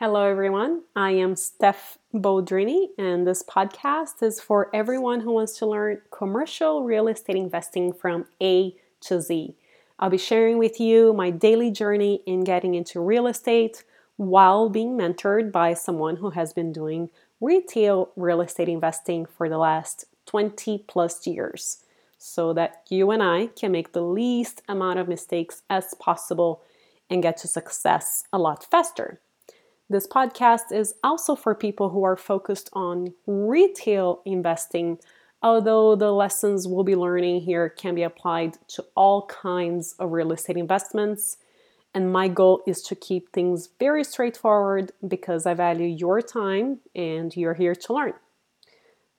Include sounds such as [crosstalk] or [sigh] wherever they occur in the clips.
Hello, everyone. I am Steph Boldrini, and this podcast is for everyone who wants to learn commercial real estate investing from A to Z. I'll be sharing with you my daily journey in getting into real estate while being mentored by someone who has been doing retail real estate investing for the last 20 plus years so that you and I can make the least amount of mistakes as possible and get to success a lot faster. This podcast is also for people who are focused on retail investing, although the lessons we'll be learning here can be applied to all kinds of real estate investments. And my goal is to keep things very straightforward because I value your time and you're here to learn.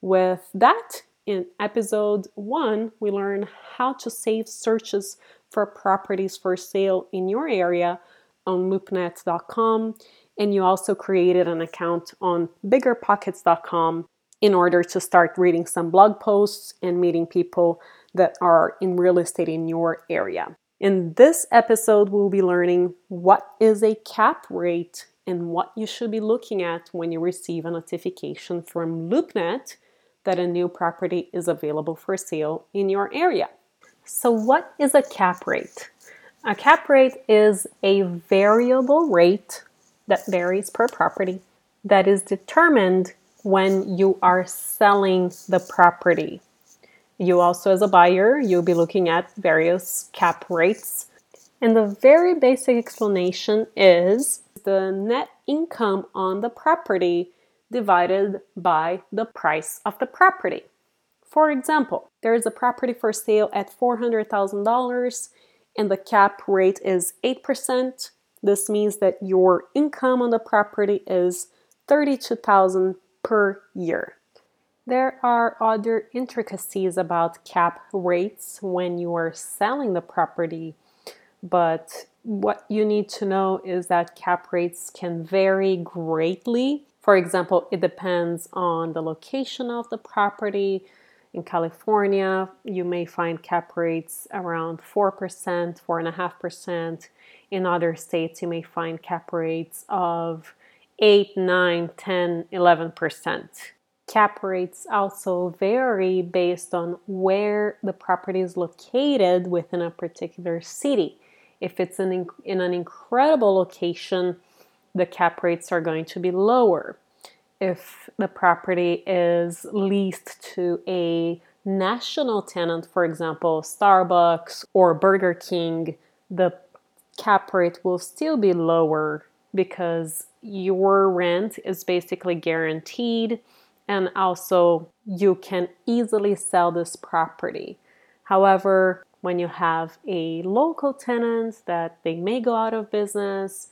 With that, in episode one, we learn how to save searches for properties for sale in your area on loopnet.com and you also created an account on biggerpockets.com in order to start reading some blog posts and meeting people that are in real estate in your area. In this episode, we'll be learning what is a cap rate and what you should be looking at when you receive a notification from LoopNet that a new property is available for sale in your area. So, what is a cap rate? A cap rate is a variable rate that varies per property that is determined when you are selling the property. You also, as a buyer, you'll be looking at various cap rates. And the very basic explanation is the net income on the property divided by the price of the property. For example, there is a property for sale at $400,000 and the cap rate is 8%. This means that your income on the property is 32,000 per year. There are other intricacies about cap rates when you are selling the property, but what you need to know is that cap rates can vary greatly. For example, it depends on the location of the property. In California, you may find cap rates around 4%, 4.5%. In other states, you may find cap rates of 8, 9, 10, 11%. Cap rates also vary based on where the property is located within a particular city. If it's in, in an incredible location, the cap rates are going to be lower. If the property is leased to a national tenant, for example, Starbucks or Burger King, the cap rate will still be lower because your rent is basically guaranteed and also you can easily sell this property. However, when you have a local tenant that they may go out of business,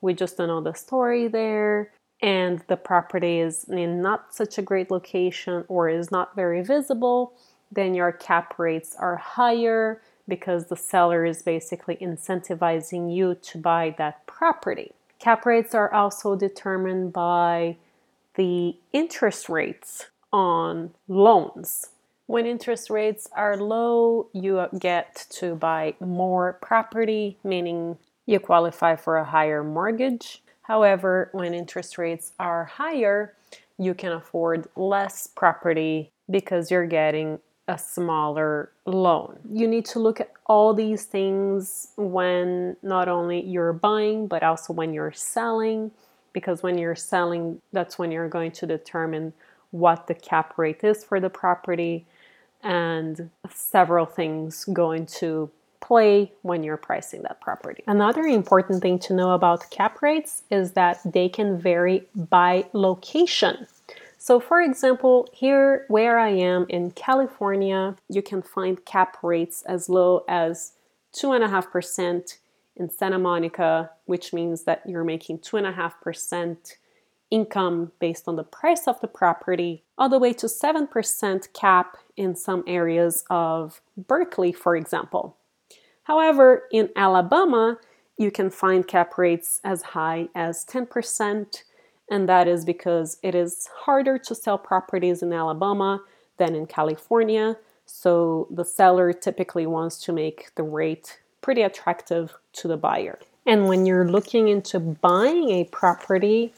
we just don't know the story there, and the property is in not such a great location or is not very visible, then your cap rates are higher because the seller is basically incentivizing you to buy that property. Cap rates are also determined by the interest rates on loans. When interest rates are low, you get to buy more property, meaning you qualify for a higher mortgage. However, when interest rates are higher, you can afford less property because you're getting a smaller loan. You need to look at all these things when not only you're buying, but also when you're selling, because when you're selling, that's when you're going to determine what the cap rate is for the property, and several things go into play when you're pricing that property. Another important thing to know about cap rates is that they can vary by location. So, for example, here where I am in California, you can find cap rates as low as 2.5% in Santa Monica, which means that you're making 2.5% income based on the price of the property, all the way to 7% cap in some areas of Berkeley, for example. However, in Alabama, you can find cap rates as high as 10% and that is because it is harder to sell properties in Alabama than in California. So the seller typically wants to make the rate pretty attractive to the buyer. And when you're looking into buying a property,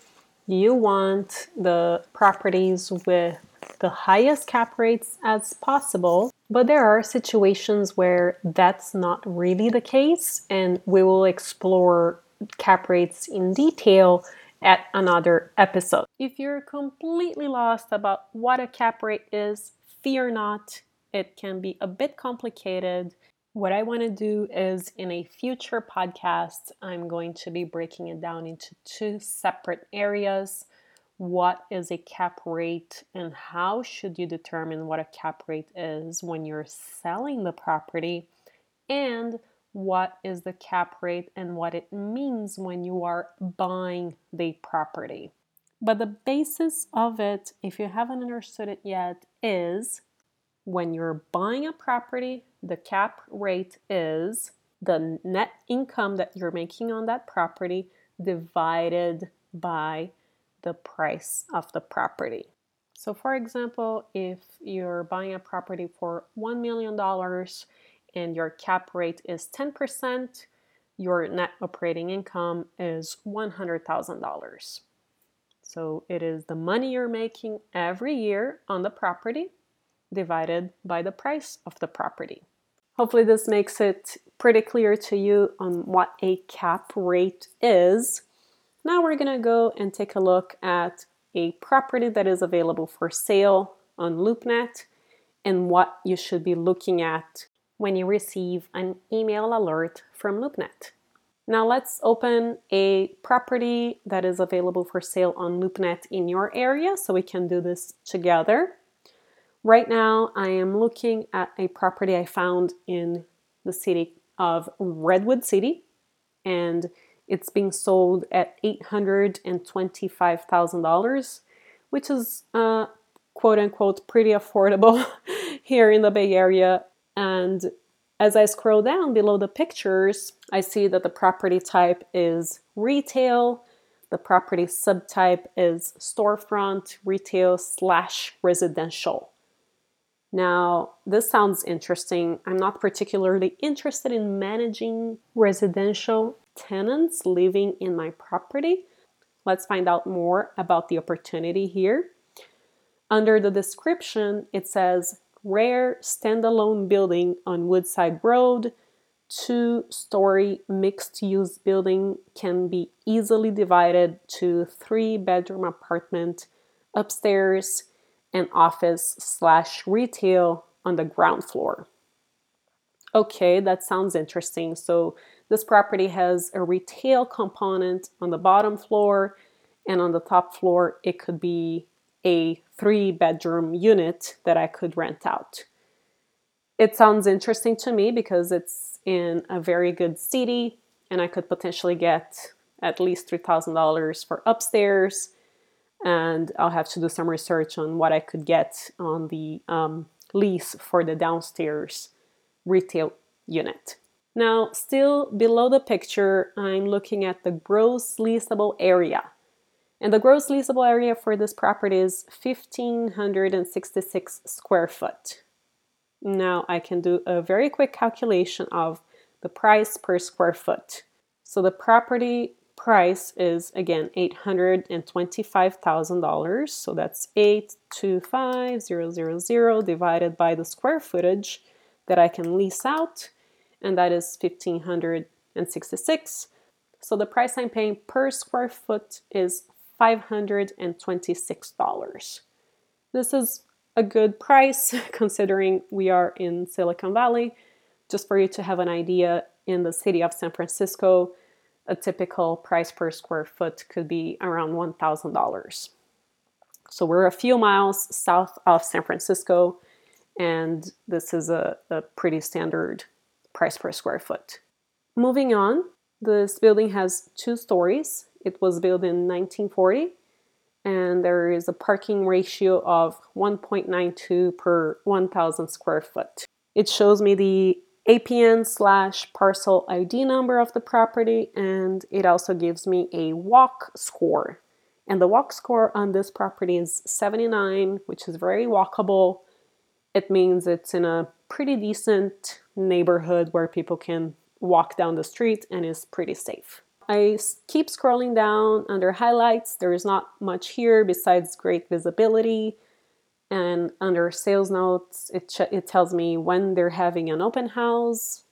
you want the properties with the highest cap rates as possible. But there are situations where that's not really the case, and we will explore cap rates in detail at another episode. If you're completely lost about what a cap rate is, fear not. It can be a bit complicated. What I want to do is in a future podcast, I'm going to be breaking it down into two separate areas. What is a cap rate and how should you determine what a cap rate is when you're selling the property? And what is the cap rate and what it means when you are buying the property. But the basis of it, if you haven't understood it yet, is when you're buying a property, the cap rate is the net income that you're making on that property divided by the price of the property. So, for example, if you're buying a property for $1 million and your cap rate is 10%, your net operating income is $100,000. So, it is the money you're making every year on the property divided by the price of the property. Hopefully, this makes it pretty clear to you on what a cap rate is. Now, we're going to go and take a look at a property that is available for sale on LoopNet and what you should be looking at when you receive an email alert from LoopNet. Now, let's open a property that is available for sale on LoopNet in your area so we can do this together. Right now, I am looking at a property I found in the city of Redwood City, and it's being sold at $825,000, which is uh, quote unquote pretty affordable [laughs] here in the Bay Area. And as I scroll down below the pictures, I see that the property type is retail. The property subtype is storefront, retail slash residential. Now, this sounds interesting. I'm not particularly interested in managing residential tenants living in my property. Let's find out more about the opportunity here. Under the description, it says rare standalone building on Woodside Road, two story mixed use building can be easily divided to three bedroom apartment upstairs and office slash retail on the ground floor. Okay, that sounds interesting. So, this property has a retail component on the bottom floor, and on the top floor, it could be a three bedroom unit that I could rent out. It sounds interesting to me because it's in a very good city, and I could potentially get at least $3,000 for upstairs and I'll have to do some research on what I could get on the um, lease for the downstairs retail unit. Now, still below the picture, I'm looking at the gross leasable area. And the gross leasable area for this property is 1,566 square foot. Now, I can do a very quick calculation of the price per square foot. So the property price is again $825,000. So that's 825000 divided by the square footage that I can lease out, and that is 1566. So the price I'm paying per square foot is $526. This is a good price [laughs] considering we are in Silicon Valley. Just for you to have an idea, in the city of San Francisco, a typical price per square foot could be around $1,000. So we're a few miles south of San Francisco, and this is a, a pretty standard price per square foot. Moving on, this building has two stories. It was built in 1940, and there is a parking ratio of 1.92 per 1,000 square foot. It shows me the APN slash parcel ID number of the property, and it also gives me a walk score. And the walk score on this property is 79, which is very walkable. It means it's in a pretty decent neighborhood where people can walk down the street and is pretty safe. I keep scrolling down under highlights. There is not much here besides great visibility. And under sales notes, it, ch- it tells me when they're having an open house.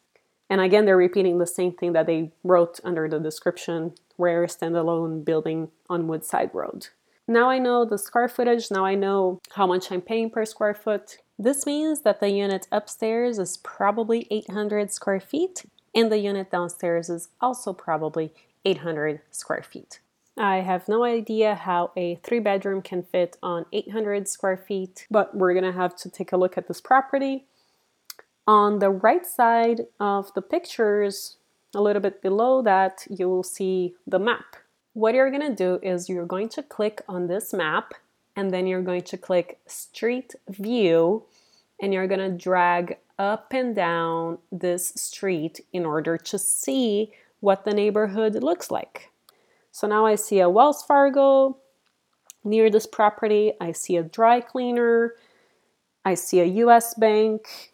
And again, they're repeating the same thing that they wrote under the description rare standalone building on Woodside Road. Now I know the square footage, now I know how much I'm paying per square foot. This means that the unit upstairs is probably 800 square feet and the unit downstairs is also probably 800 square feet. I have no idea how a three bedroom can fit on 800 square feet, but we're gonna have to take a look at this property. On the right side of the pictures, a little bit below that, you will see the map. What you're gonna do is you're going to click on this map and then you're going to click Street View and you're gonna drag up and down this street in order to see what the neighborhood looks like. So now I see a Wells Fargo near this property, I see a dry cleaner, I see a US bank,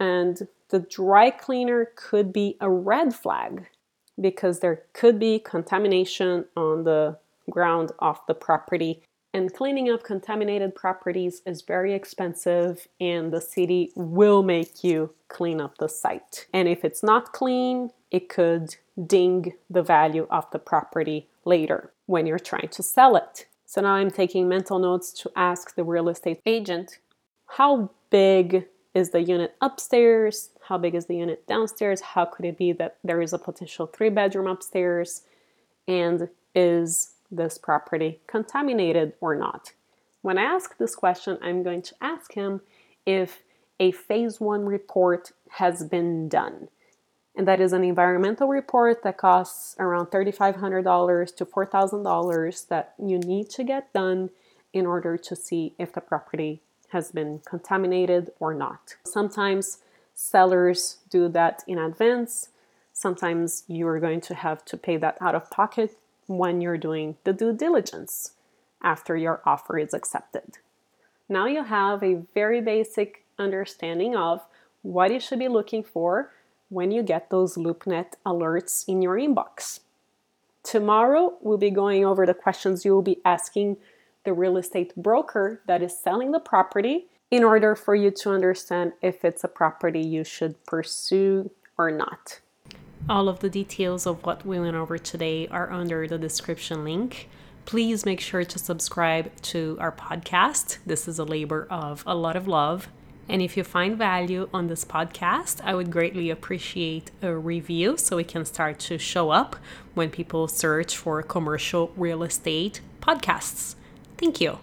and the dry cleaner could be a red flag because there could be contamination on the ground off the property and cleaning up contaminated properties is very expensive, and the city will make you clean up the site. And if it's not clean, it could ding the value of the property later when you're trying to sell it. So now I'm taking mental notes to ask the real estate agent how big is the unit upstairs? How big is the unit downstairs? How could it be that there is a potential three bedroom upstairs? And is this property contaminated or not? When I ask this question, I'm going to ask him if a phase one report has been done. And that is an environmental report that costs around $3,500 to $4,000 that you need to get done in order to see if the property has been contaminated or not. Sometimes sellers do that in advance. Sometimes you are going to have to pay that out of pocket when you're doing the due diligence after your offer is accepted. Now you have a very basic understanding of what you should be looking for when you get those LoopNet alerts in your inbox. Tomorrow, we'll be going over the questions you will be asking the real estate broker that is selling the property in order for you to understand if it's a property you should pursue or not. All of the details of what we went over today are under the description link. Please make sure to subscribe to our podcast. This is a labor of a lot of love. And if you find value on this podcast, I would greatly appreciate a review so it can start to show up when people search for commercial real estate podcasts. Thank you.